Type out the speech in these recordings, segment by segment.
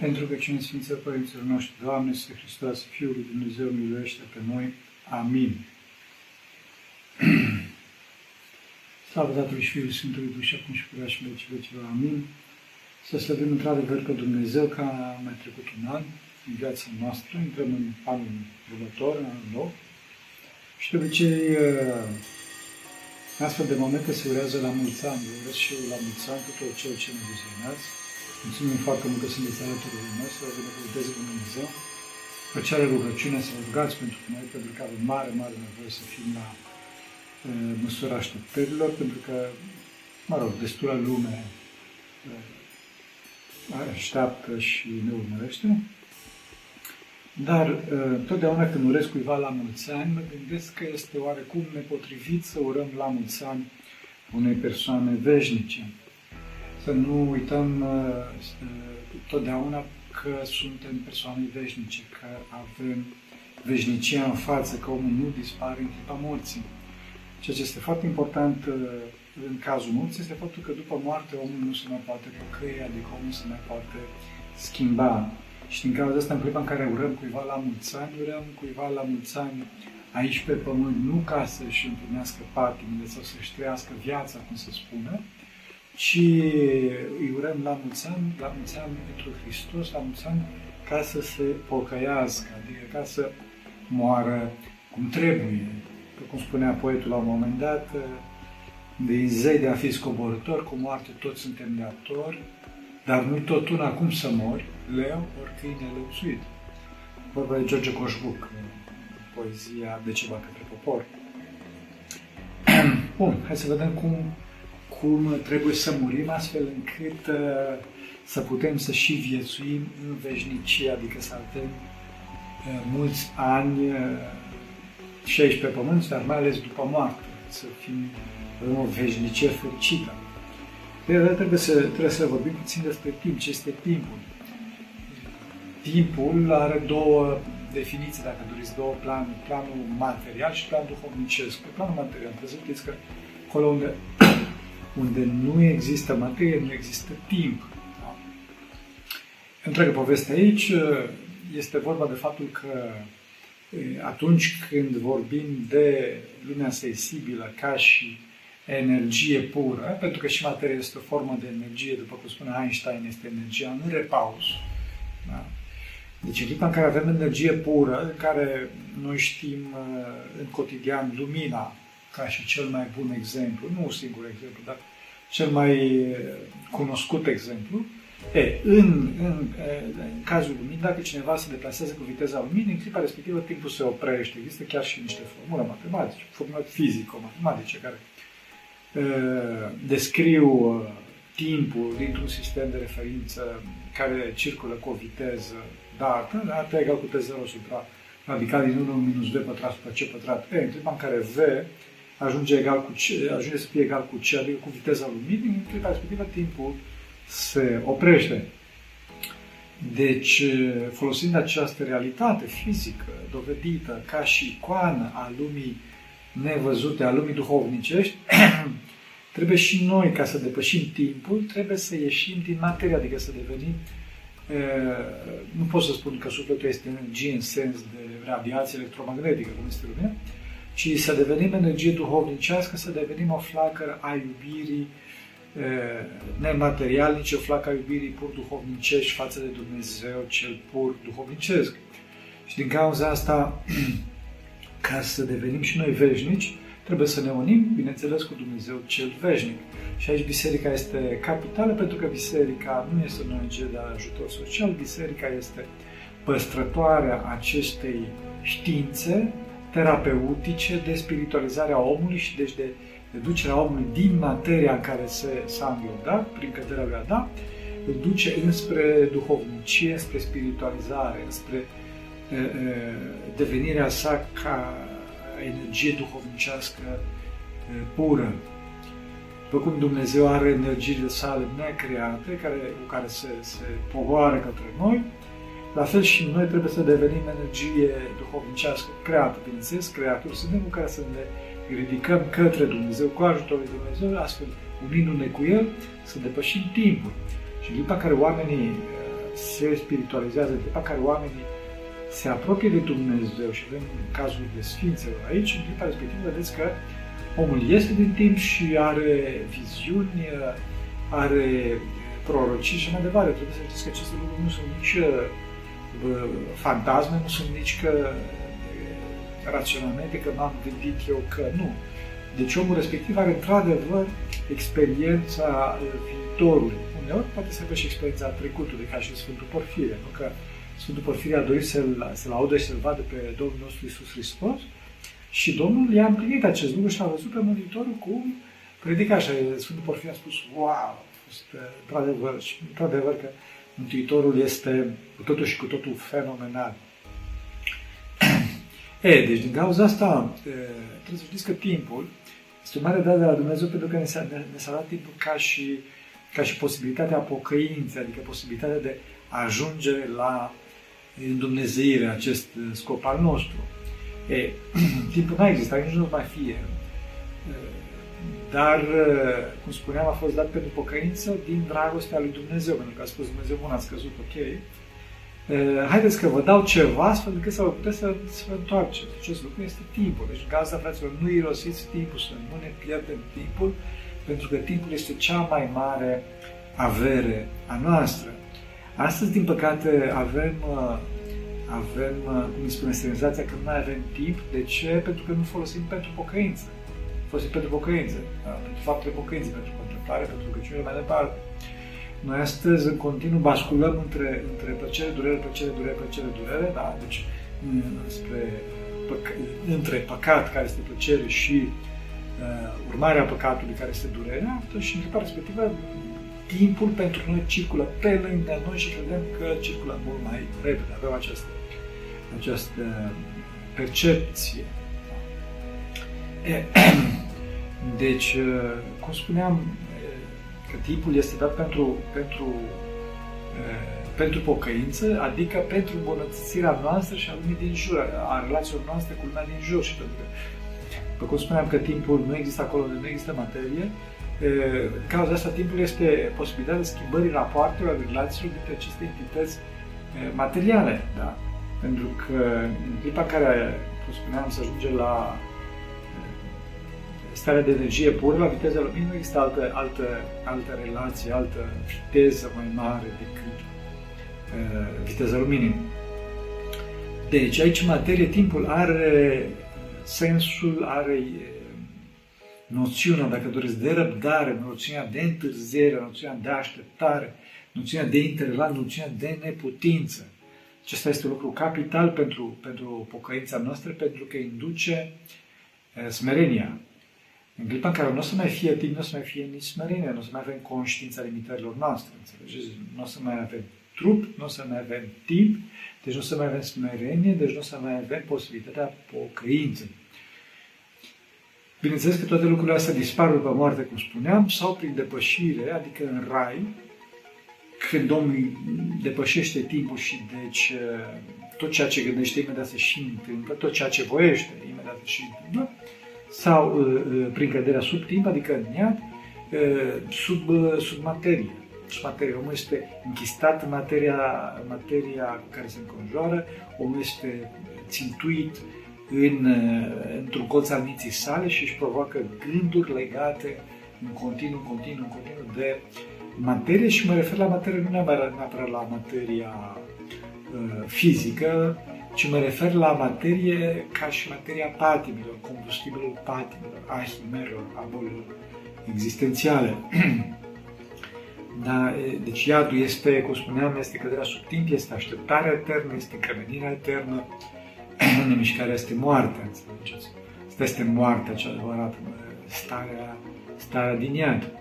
Pentru că cine Sfință Părinților noștri, Doamne, Să Hristos, Fiul lui Dumnezeu, miluiește pe noi. Amin. Slavă Tatălui și Fiului Sfântului Duh și acum și purea și vecii vecilor. Amin. Să slăvim într-adevăr pe Dumnezeu ca mai trecut un an în viața noastră, intrăm în anul următor, în anul nou. Și de obicei, astfel de momente se urează la mulți ani. Eu urez și eu la mulți ani tuturor celor ce ne vizionați. Mulțumim foarte mult că sunteți alături de noi, să vă binecuvânteze Dumnezeu. Făceare rugăciune să vă rugați pentru noi, pentru că avem mare, mare nevoie să fim la e, măsura așteptărilor, pentru că, mă rog, destulă lume e, așteaptă și ne urmărește. Dar totdeauna când urez cuiva la mulți ani, mă gândesc că este oarecum nepotrivit să urăm la mulți ani unei persoane veșnice să nu uităm uh, totdeauna că suntem persoane veșnice, că avem veșnicia în față, că omul nu dispare în clipa morții. Ceea ce este foarte important uh, în cazul morții este faptul că după moarte omul nu se mai poate pocăi, adică omul se mai poate schimba. Și din cauza asta, în clipa în care urăm cuiva la mulți ani, urăm cuiva la mulți ani aici pe pământ, nu ca să-și împlinească patimile sau să-și trăiască viața, cum se spune, și îi urăm la mulți ani, la mulți ani pentru Hristos, la mulți ani ca să se pocăiască, adică ca să moară cum trebuie. Cum spunea poetul la un moment dat, de zei de a fi scoborător, cu moarte toți suntem de ator, dar nu tot una cum să mori, leu ori câine lăuțuit. Vorba de George Coșbuc, poezia de ceva către popor. Bun, hai să vedem cum cum trebuie să murim astfel încât uh, să putem să și viețuim în veșnicie, adică să avem uh, mulți ani uh, și aici pe pământ, dar mai ales după moarte, să fim în o veșnicie fericită. De trebuie să, trebuie să vorbim puțin despre timp, ce este timpul. Timpul are două definiții, dacă doriți, două planuri, planul material și planul duhovnicesc. Pe planul material, trebuie să știți că acolo unde unde nu există materie, nu există timp. Da? Întreagă poveste aici este vorba de faptul că atunci când vorbim de lumea sensibilă ca și energie pură, pentru că și materia este o formă de energie, după cum spune Einstein, este energia în repaus. Da? Deci în clipa în care avem energie pură, în care noi știm în cotidian lumina, ca și cel mai bun exemplu, nu un singur exemplu, dar cel mai cunoscut exemplu, e, în, în, în cazul luminii, dacă cineva se deplasează cu viteza luminii, în clipa respectivă timpul se oprește. Există chiar și niște formule matematice, formule fizico-matematice, care uh, descriu uh, timpul dintr-un sistem de referință care circulă cu o viteză dată, dată egal cu T0 supra radical din 1 minus 2 pătrat supra C pătrat E, în clipa în care V ajunge, egal cu C, ajunge să fie egal cu C, adică cu viteza luminii, în clipa respectivă timpul se oprește. Deci, folosind această realitate fizică dovedită ca și icoană a lumii nevăzute, a lumii duhovnicești, trebuie și noi, ca să depășim timpul, trebuie să ieșim din materie, adică să devenim nu pot să spun că sufletul este energie în sens de radiație electromagnetică, cum este lumea, ci să devenim energie duhovnicească, să devenim o flacără a iubirii nematerialnice, o flacără a iubirii pur duhovnicești față de Dumnezeu cel pur duhovnicesc. Și din cauza asta, ca să devenim și noi veșnici, trebuie să ne unim, bineînțeles, cu Dumnezeu cel veșnic. Și aici biserica este capitală, pentru că biserica nu este un ONG de ajutor social, biserica este păstrătoarea acestei științe terapeutice de spiritualizarea omului și deci de, de ducerea omului din materia în care se, s-a înglădat, prin căderea lui Adam, îl duce înspre duhovnicie, spre spiritualizare, spre e, e, devenirea sa ca energie duhovnicească e, pură. După cum Dumnezeu are energiile sale necreate, care, cu care se, se poboară către noi, la fel și noi trebuie să devenim energie duhovnicească creată, bineînțeles, creatori suntem cu care să ne ridicăm către Dumnezeu, cu ajutorul lui Dumnezeu, astfel, unindu-ne cu El, să depășim timpul. Și în clipa care oamenii uh, se spiritualizează, în clipa în care oamenii se apropie de Dumnezeu și avem cazul de Sfinților aici, în clipa respectivă vedeți că omul este din timp și are viziuni, are prorocii și mai departe. Trebuie să știți că aceste lucruri nu sunt nici uh, fantasme, nu sunt nici că uh, raționamente, că m-am gândit eu că nu. Deci omul respectiv are într-adevăr experiența uh, viitorului. Uneori poate să aibă și experiența trecutului, ca și Sfântul Porfirie, nu? Că Sfântul Porfirie a dorit să-l, să-l audă și să-l vadă pe Domnul nostru Isus Hristos și Domnul i-a împlinit acest lucru și a văzut pe Mântuitorul cum predica așa. Sfântul Porfirie a spus, wow, a fost într-adevăr, și într-adevăr că Mântuitorul este cu totul și cu totul fenomenal. E, deci din cauza asta trebuie să știți că timpul este o mare dată de la Dumnezeu pentru că ne s-a, ne, s-a dat timpul ca și, ca și posibilitatea pocăinței, adică posibilitatea de a ajunge la Dumnezeire, acest scop al nostru. E, timpul n-a existat, nici nu mai fie. Dar, cum spuneam, a fost dat pentru pocăință din dragostea lui Dumnezeu, pentru că a spus Dumnezeu, bun, a scăzut, ok. Haideți că vă dau ceva astfel încât să vă puteți să, să vă întoarceți. Acest lucru este timpul. Deci, în cazul fraților, nu irosiți timpul, să nu ne pierdem timpul, pentru că timpul este cea mai mare avere a noastră. Astăzi, din păcate, avem avem, uh, cum îi spune, senzația că nu mai avem timp. De ce? Pentru că nu folosim pentru pocăință. Folosim pentru pocăință, da? pentru faptele pocăinței, pentru contemplare, pentru rugăciune mai departe. Noi astăzi în continuu basculăm între, între plăcere, durere, plăcere, durere, plăcere, durere, da? Deci spre păc- între păcat, care este plăcere, și uh, urmarea păcatului, care este durerea, și în clipa respectivă timpul pentru noi circulă pe lângă noi și credem că circulă mult mai repede. Avem această această percepție. Deci, cum spuneam, că timpul este dat pentru, pentru, pentru pocăință, adică pentru îmbunătățirea noastră și a lumii din jur, a relațiilor noastre cu lumea din jur. Și pentru că, după cum spuneam că timpul nu există acolo unde nu există materie, în cauza asta timpul este posibilitatea schimbării rapoartelor, relațiilor dintre aceste entități materiale. Da? Pentru că în clipa în care, cum spuneam, să ajunge la eh, starea de energie pură, la viteza luminii, nu există altă, altă, altă relație, altă viteză mai mare decât uh, viteza luminii. Deci, aici, în materie, timpul are sensul, are eh, noțiunea, dacă doriți, de răbdare, noțiunea de întârziere, noțiunea de așteptare, noțiunea de interval, noțiunea de neputință. Acesta este un lucru capital pentru, pentru pocăința noastră, pentru că induce smerenia. În clipa în care nu o să mai fie timp, nu o să mai fie nici smerenia, nu o să mai avem conștiința limitărilor noastre, înțelegeți? Nu o să mai avem trup, nu o să mai avem timp, deci nu o să mai avem smerenie, deci nu o să mai avem posibilitatea pocăinței. Bineînțeles că toate lucrurile astea dispar după moarte, cum spuneam, sau prin depășire, adică în rai, când omul depășește timpul și deci tot ceea ce gândește imediat se și întâmplă, tot ceea ce voiește imediat se și întâmplă, sau prin căderea sub timp, adică în iad, sub, sub materie. Sub materie. Omul este închistat în materia, materia cu care se înconjoară, omul este țintuit în, într-un colț al minții sale și își provoacă gânduri legate în continuu, în continuu, în continuu de materie și mă refer la materie nu neapărat la materia uh, fizică, ci mă refer la materie ca și materia patimilor, combustibilul patimilor, a himerelor, a bolilor existențiale. da, deci iadul este, cum spuneam, este căderea sub timp, este așteptarea eternă, este încremenirea eternă, nemișcarea este moartea, înțelegeți? Asta este moartea cea adevărată, starea, starea din iad.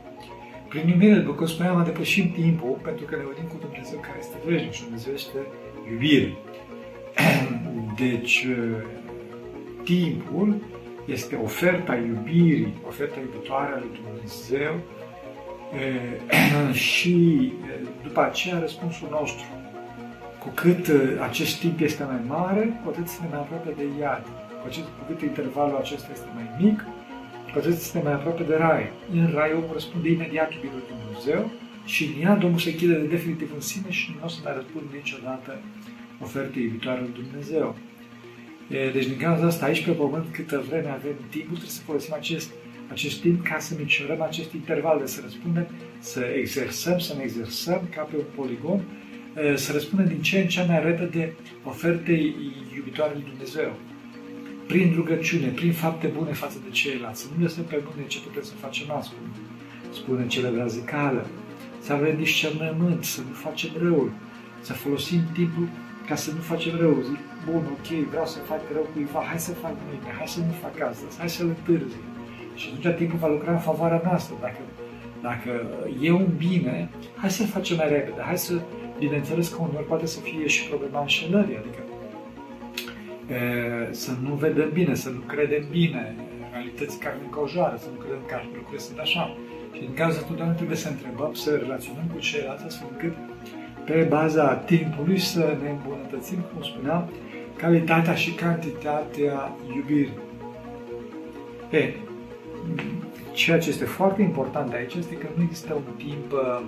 Prin iubire, după cum spuneam, depășim timpul pentru că ne unim cu Dumnezeu care este veșnic și Dumnezeu este iubire. Deci, timpul este oferta iubirii, oferta iubitoare a lui Dumnezeu și după aceea răspunsul nostru. Cu cât acest timp este mai mare, cu atât suntem mai aproape de iad. Cu, cu cât intervalul acesta este mai mic, cu atât suntem mai aproape de rai. În rai omul răspunde imediat iubirii lui Dumnezeu, și în ea Domnul se închide de definitiv în sine și nu o să mai răspundă niciodată ofertei iubitoare lui Dumnezeu. E, deci, din cauza asta, aici pe pământ, câtă vreme avem timp, trebuie să folosim acest, acest timp ca să micșorăm acest interval de să răspundem, să exersăm, să ne exersăm ca pe un poligon, să răspundem din ce în ce mai repede ofertei iubitoare lui Dumnezeu. Prin rugăciune, prin fapte bune față de ceilalți, să nu lăsăm pe mâine ce putem să facem ascult. Spune celebra zicală, să avem discernământ, să nu facem răul, să folosim timpul ca să nu facem rău. Zic, bun, ok, vreau să fac rău cuiva, hai să fac mâine, hai să nu fac astăzi, hai să-l întârzi. Și atunci timpul va lucra în favoarea noastră. Dacă, dacă e un bine, hai să facem mai repede, hai să, bineînțeles că uneori poate să fie și problema înșelării, adică e, să nu vedem bine, să nu credem bine, realități care ne înconjoară, să nu credem că lucrurile sunt așa. Și în cazul totdeauna trebuie să întrebăm, să relaționăm cu ceilalți, astfel încât pe baza timpului să ne îmbunătățim, cum spuneam, calitatea și cantitatea iubirii. E, ceea ce este foarte important aici este că nu există un timp, uh,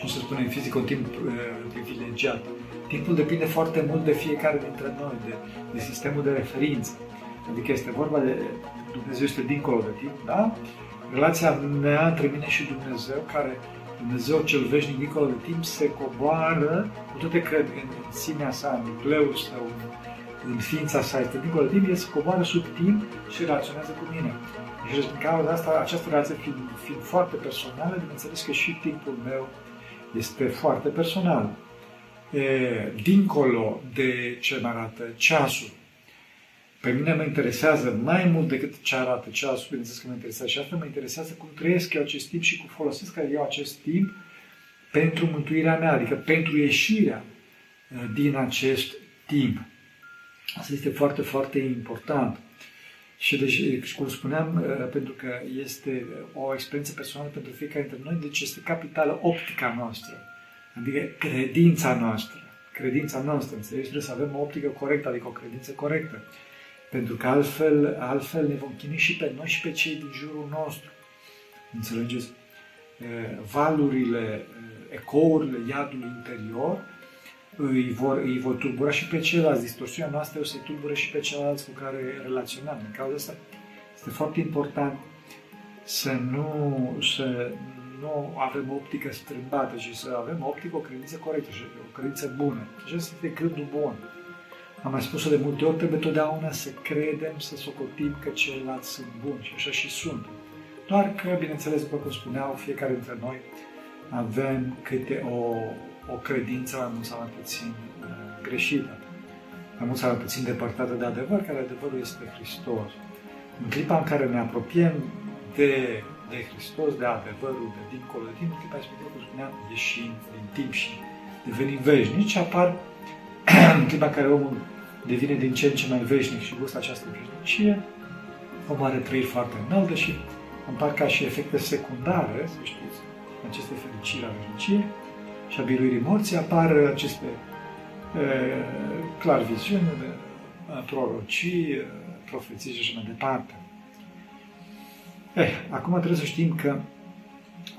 cum să spunem în fizică, un timp uh, privilegiat. Timpul depinde foarte mult de fiecare dintre noi, de, de sistemul de referință. Adică este vorba de Dumnezeu este dincolo de timp, da? Relația mea între mine și Dumnezeu, care Dumnezeu cel veșnic, dincolo de timp, se coboară cu toate că în sinea sa, în nucleul său, în ființa sa, este dincolo de timp, el se coboară sub timp și relaționează cu mine. Și din cauza asta, această relație fiind, fiind foarte personală, bineînțeles că și timpul meu este foarte personal. E, dincolo de ce mă arată ceasul, pe mine mă interesează mai mult decât ce arată ceasul, bineînțeles că mă interesează și asta mă interesează cum trăiesc eu acest timp și cum folosesc eu acest timp pentru mântuirea mea, adică pentru ieșirea uh, din acest timp. Asta este foarte, foarte important. Și deci, cum spuneam, uh, pentru că este o experiență personală pentru fiecare dintre noi, deci este capitală optica noastră, adică credința noastră. Credința noastră, înțelegi? Trebuie să avem o optică corectă, adică o credință corectă. Pentru că altfel, altfel ne vom chini și pe noi și pe cei din jurul nostru. Înțelegeți? Valurile, ecourile iadului interior îi vor, îi vor tulbura și pe ceilalți. Distorsiunea noastră o să tulbure și pe ceilalți cu care relaționăm. În cauza asta este foarte important să nu, să nu avem o optică strâmbată, și să avem o optică, o credință corectă și o credință bună. Și asta este gândul bun. Am mai spus-o de multe ori, trebuie totdeauna să credem, să socotim că ceilalți sunt buni și așa și sunt. Doar că, bineînțeles, după cum spuneau, fiecare dintre noi avem câte o, o credință mai mult sau mai puțin uh, greșită, mai mult sau mai puțin depărtată de adevăr, care adevărul este Hristos. În clipa în care ne apropiem de, de Hristos, de adevărul, de dincolo de timp, în clipa respectivă, cum spuneam, ieșim din timp și devenim veșnici, apar în clipa în care omul devine din ce în ce mai veșnic și gustă această veșnicie, omul are trăiri foarte înalte și împar ca și efecte secundare, să știți, aceste fericiri a veșniciei și a biruirii morții, apar aceste e, clar viziuni, prorocii, profeții și așa mai departe. Eh, acum trebuie să știm că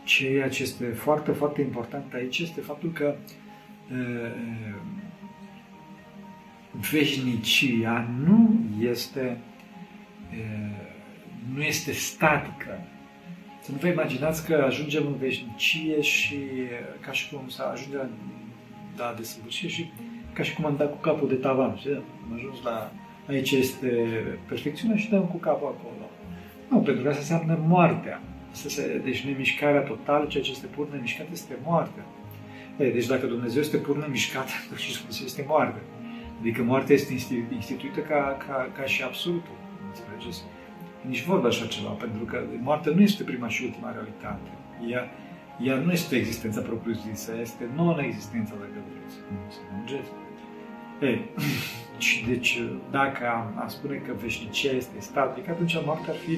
ceea ce este foarte, foarte important aici este faptul că e, veșnicia nu este, nu este statică. Să nu vă imaginați că ajungem în veșnicie și ca și cum să ajungem la da, desăvârșire și ca și cum am dat cu capul de tavan. Și am ajuns la aici este perfecțiunea și dăm cu capul acolo. Nu, pentru că asta înseamnă moartea. Asta se, deci nemișcarea totală, ceea ce este pur nemișcat, este moartea. Deci dacă Dumnezeu este pur nemișcat, și Dumnezeu este moarte. Adică moartea este instituită ca, ca, ca și absolutul. Înțelegeți? Nici vorba așa ceva, pentru că moartea nu este prima și ultima realitate. Ea, ea nu este existența propriu-zisă, este non-existența, dacă vreți. Înțelegeți? Ei, și deci, dacă am, am spune că veșnicia este statică, atunci moartea ar fi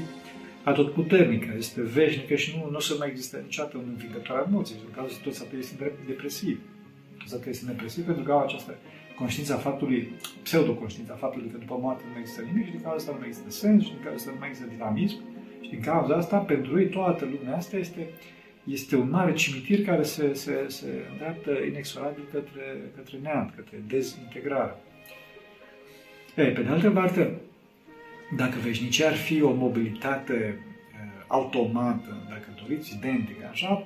atotputernică, este veșnică și nu, nu o să mai există niciodată un învingător al morții. În cazul toți ateii sunt depresivi. Toți ateii sunt depresivi pentru că au această conștiința faptului, pseudo-conștiința faptului că după moarte nu mai există nimic și din cauza asta nu mai există sens și din cauza asta nu mai există dinamism și din cauza asta pentru ei toată lumea asta este este un mare cimitir care se, se, se îndreaptă inexorabil către, către neant, către dezintegrare. Ei, pe de altă parte, dacă veșnicia ar fi o mobilitate automată, dacă doriți, identică, așa,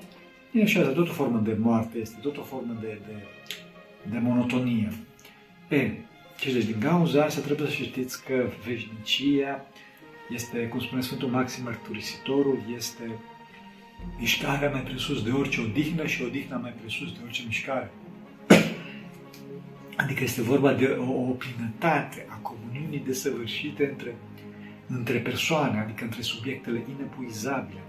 e așa, tot o formă de moarte, este tot o formă de, de, de monotonie. E, și deci din cauza asta trebuie să știți că veșnicia este, cum spune Sfântul Maxim Mărturisitorul, este mișcarea mai presus de orice odihnă și odihna mai presus de orice mișcare. Adică este vorba de o, o plinătate a comuniunii desăvârșite între, între persoane, adică între subiectele inepuizabile.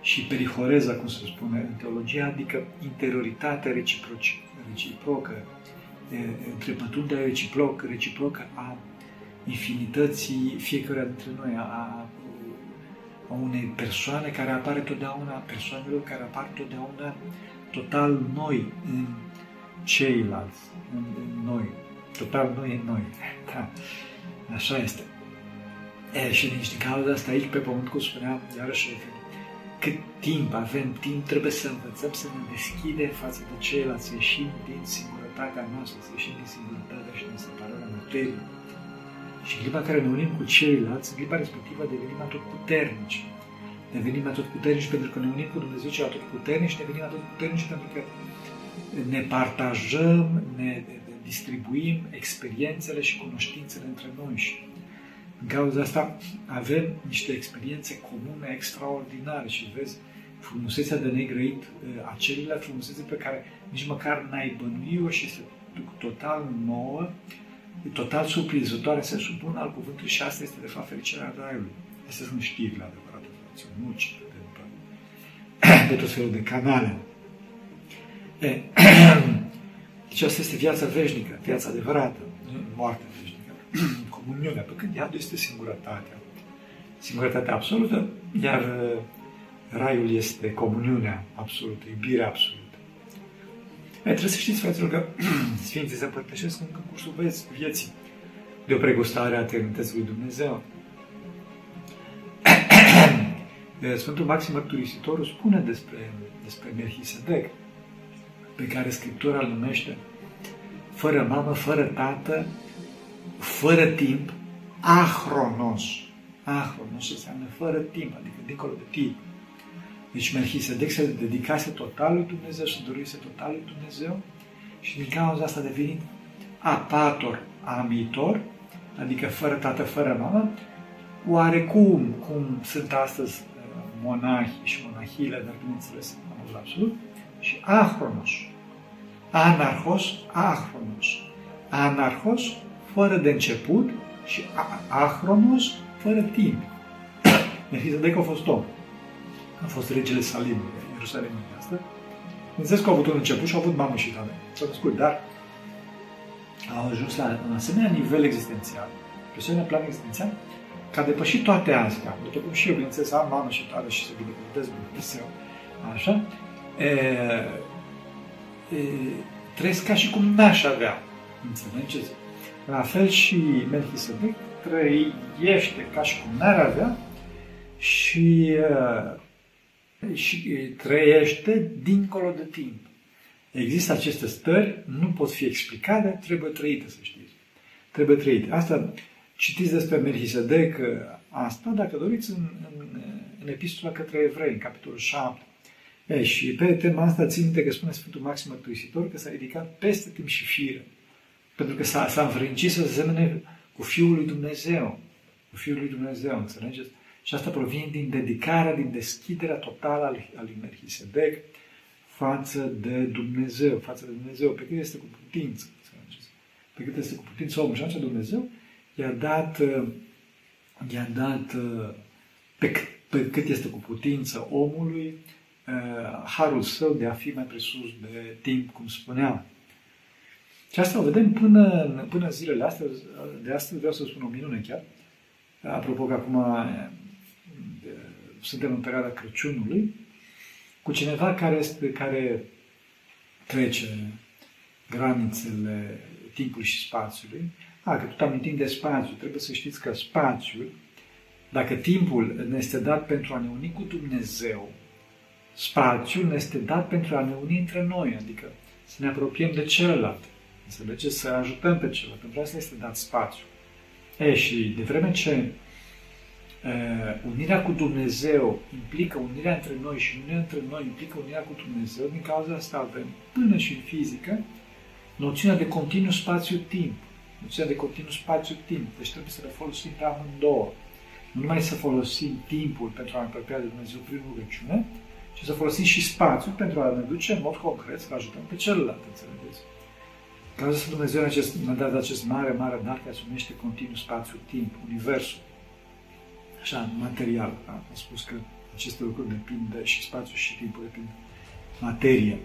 Și perihoreza, cum se spune în teologie, adică interioritatea reciproci, reciprocă, între pătrunderea reciproc, reciprocă a infinității fiecare dintre noi, a, a unei persoane care apare totdeauna, persoanelor care apar totdeauna total noi în ceilalți, în, în noi, total noi în noi. Da. Așa este. E, și din cauza asta aici pe pământ, cum spuneam, iarăși, cât timp avem timp, trebuie să învățăm să ne deschidem față de ceilalți, să ieșim din singurătatea noastră, să ieșim din singurătatea și din separarea materiei. Și în clipa care ne unim cu ceilalți, în clipa respectivă devenim atot puternici. Devenim atot puternici pentru că ne unim cu Dumnezeu cel atot puternici, devenim atot puternici pentru că ne partajăm, ne distribuim experiențele și cunoștințele între noi și în cauza asta avem niște experiențe comune extraordinare și vezi frumusețea de negrăit uh, acelea frumusețe pe care nici măcar n-ai bănuit-o și este total nouă, total surprinzătoare, se supun al cuvântului și asta este de fapt fericirea Raiului. Astea sunt știrile adevărate, frate, nu citite de, de tot felul de canale. E, deci asta este viața veșnică, viața adevărată, nu moartea veșnică comuniunea, pe când iadul este singurătatea. Singurătatea absolută, iar uh, raiul este comuniunea absolută, iubirea absolută. E, trebuie să știți, fraților, că Sfinții se împărtășesc încă cursul vieții de o pregustare a eternității lui Dumnezeu. Sfântul Maxim Mărturisitorul spune despre, despre Melchisedec, pe care Scriptura îl numește fără mamă, fără tată, fără timp, ahronos. Ahronos înseamnă fără timp, adică dincolo de timp. Deci Melchisedec se dedicase total lui Dumnezeu, se dorise total lui Dumnezeu și din cauza asta a devenit apator, amitor, adică fără tată, fără mamă, oarecum, cum sunt astăzi uh, monahi și monahile, dar bineînțeles în modul absolut, și ahronos. Anarhos, ahronos. Anarhos, fără de început și ahronos, fără timp. Melchizedec a fost om. A fost regele Salimului, Ierusalimului asta. Bineînțeles că au avut un început și au avut mamă și tată. S-au născut, dar au ajuns la un asemenea nivel existențial, pe asemenea plan existențial, că a depășit toate astea. După cum și eu, bineînțeles, am mamă și tată și să binecuvântez Dumnezeu. Așa? E, e, trăiesc ca și cum n-aș avea. Înțelegeți? La fel și Melchisedec trăiește ca și cum n-ar avea și, uh, și trăiește dincolo de timp. Există aceste stări, nu pot fi explicate, trebuie trăite, să știți. Trebuie trăite. Asta citiți despre Melchisedec, uh, asta, dacă doriți, în, în, în epistola către evrei, în capitolul 7. E, și pe tema asta țin minte că spune Sfântul Maxim Mărturisitor că s-a ridicat peste timp și fire. Pentru că s-a, s-a învrâncit să se semene cu Fiul lui Dumnezeu. Cu Fiul lui Dumnezeu, înțelegeți? Și asta provine din dedicarea, din deschiderea totală al, al lui Melchisedec față de Dumnezeu, față de Dumnezeu, pe cât este cu putință, înțelegeți? Pe cât este cu putință omul. Și atunci Dumnezeu i-a dat, i-a dat pe, pe cât este cu putință omului, harul său de a fi mai presus de timp, cum spuneam. Și asta o vedem până, până zilele astea, de astăzi vreau să spun o minune chiar. Apropo că acum suntem în perioada Crăciunului, cu cineva care, este, care trece granițele timpului și spațiului. A, că tot amintim de spațiu, trebuie să știți că spațiul, dacă timpul ne este dat pentru a ne uni cu Dumnezeu, spațiul ne este dat pentru a ne uni între noi, adică să ne apropiem de celălalt. Înțelegeți? Să ajutăm pe celălalt. Pentru asta este dat spațiu. E, și de vreme ce e, unirea cu Dumnezeu implică unirea între noi și unirea între noi implică unirea cu Dumnezeu, din cauza asta avem, până și în fizică, noțiunea de continuu spațiu-timp. Noțiunea de continuu spațiu-timp. Deci trebuie să le folosim pe amândouă. Nu numai să folosim timpul pentru a ne apropia de Dumnezeu prin rugăciune, ci să folosim și spațiul pentru a ne duce în mod concret să ajutăm pe celălalt, înțelegeți? Ca să Dumnezeu acest, ne-a dat acest mare, mare dar care se numește continuu spațiu-timp, universul. Așa, material. Da? Am spus că aceste lucruri depind de și spațiu și timpul depind materie.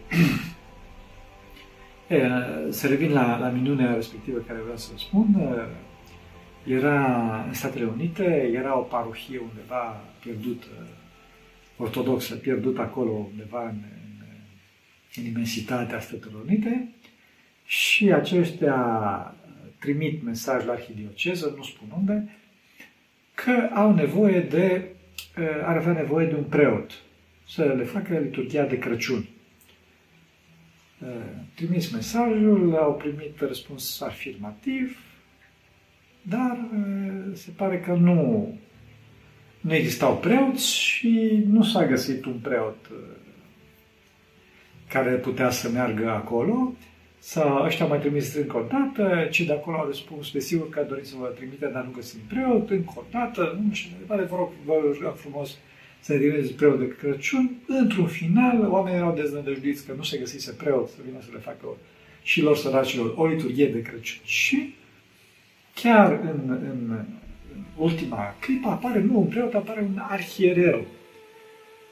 e, să revin la, la minunea respectivă care vreau să vă spun. Era în Statele Unite, era o parohie undeva pierdută, ortodoxă, pierdută acolo undeva în, în, în imensitatea Statelor Unite și aceștia trimit mesaj la arhidioceză, nu spun unde, că au nevoie de, ar avea nevoie de un preot să le facă liturgia de Crăciun. Trimis mesajul, au primit răspuns afirmativ, dar se pare că nu, nu existau preoți și nu s-a găsit un preot care putea să meargă acolo. Să, ăștia mai trimis încă o dată, cei de acolo au răspuns, desigur că doriți să vă trimite, dar nu găsim preot, încă o dată, nu știu, mai departe, vă rog, vă rog frumos să ne trimiteți preot de Crăciun. Într-un final, oamenii erau deznădăjduiți că nu se găsise preot să vină să le facă și lor săracilor o liturghie de Crăciun. Și chiar în, în, în ultima clipă apare nu un preot, apare un arhiereu.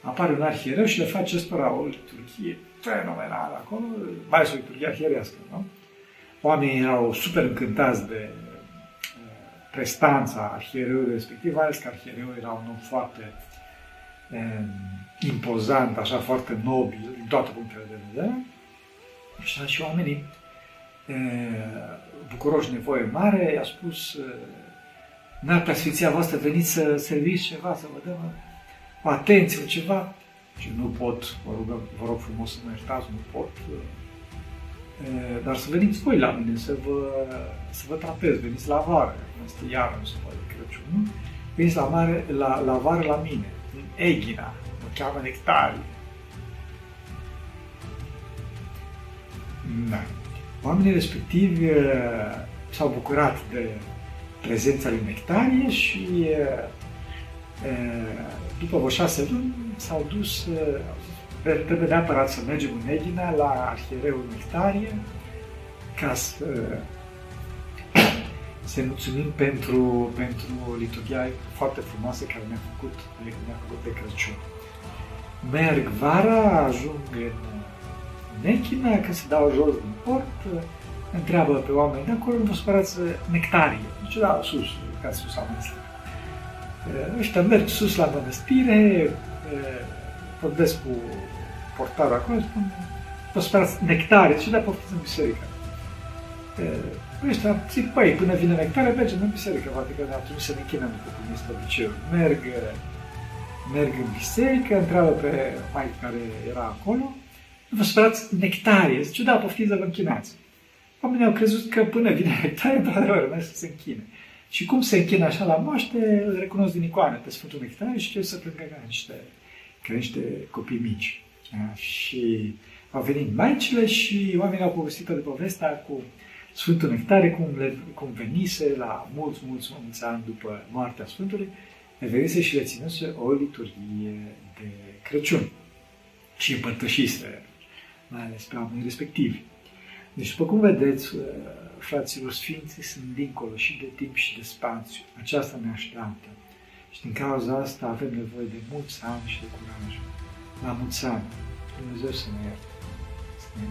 Apare un arhiereu și le face ăstora o liturghie fenomenală acolo, mai ales o liturghie arhierească, nu? Oamenii erau super încântați de prestanța arhiereului respectiv, mai ales că arhiereul era un om foarte um, impozant, așa foarte nobil, din toate punctele de vedere. Și, și oamenii bucuroși nevoie mare, i-a spus N-ar preasfinția voastră, veniți să serviți ceva, să vă dăm o atenție, ceva. Și nu pot, vă rog, vă rog frumos să mă iertați, nu pot. Dar să veniți voi la mine, să vă, să vă trapez, veniți la vară, este iară, nu se poate Crăciun. Veniți la, mare, la, la vară la mine, în Eghina, mă cheamă Nectarie. Da. Oamenii respectivi s-au bucurat de prezența lui Nectarie și după vreo șase luni s-au dus, trebuie neapărat să mergem în Eghina la arhiereul Nectarie ca să să mulțumim pentru, pentru liturgia foarte frumoasă care ne-a făcut, ne-a făcut de Crăciun. Merg vara, ajung în, în Echina, că se dau jos din port, întreabă pe oameni de acolo, nu vă spărați nectarie. Zice, da, sus, ca sus am mănăstire. Ăștia merg sus la mănăstire, vorbesc cu portarul acolo, spun, vă spărați nectarie. Zice, da, poftiți în biserică. Ăștia zic, păi, până vine nectare, mergem în biserică, poate că ne-au trimis să ne închinăm după cum este obiceiul. Merg, merg în biserică, întreabă pe mai care era acolo, vă spărați nectarie. Zice, da, poftiți să vă închinați. Oamenii au crezut că până vine nectarie, într-adevăr, merg să se închine. Și cum se închină așa la moaște, îl recunosc din icoane pe Sfântul Nectarie și trebuie să plângă ca niște, ca niște copii mici. Da? Și au venit maicile și oamenii au povestit de povestea cu Sfântul Nectarie, cum, le, cum venise la mulți, mulți, mulți ani după moartea Sfântului, le venise și le ținuse o liturghie de Crăciun și împărtășise, mai ales pe oamenii respectivi. Deci, după cum vedeți, uh, fraților, Sfinții sunt dincolo și de timp și de spațiu. Aceasta ne așteaptă. Și din cauza asta avem nevoie de mulți ani și de curaj. La mulți ani. Dumnezeu să ne ierte. Să ne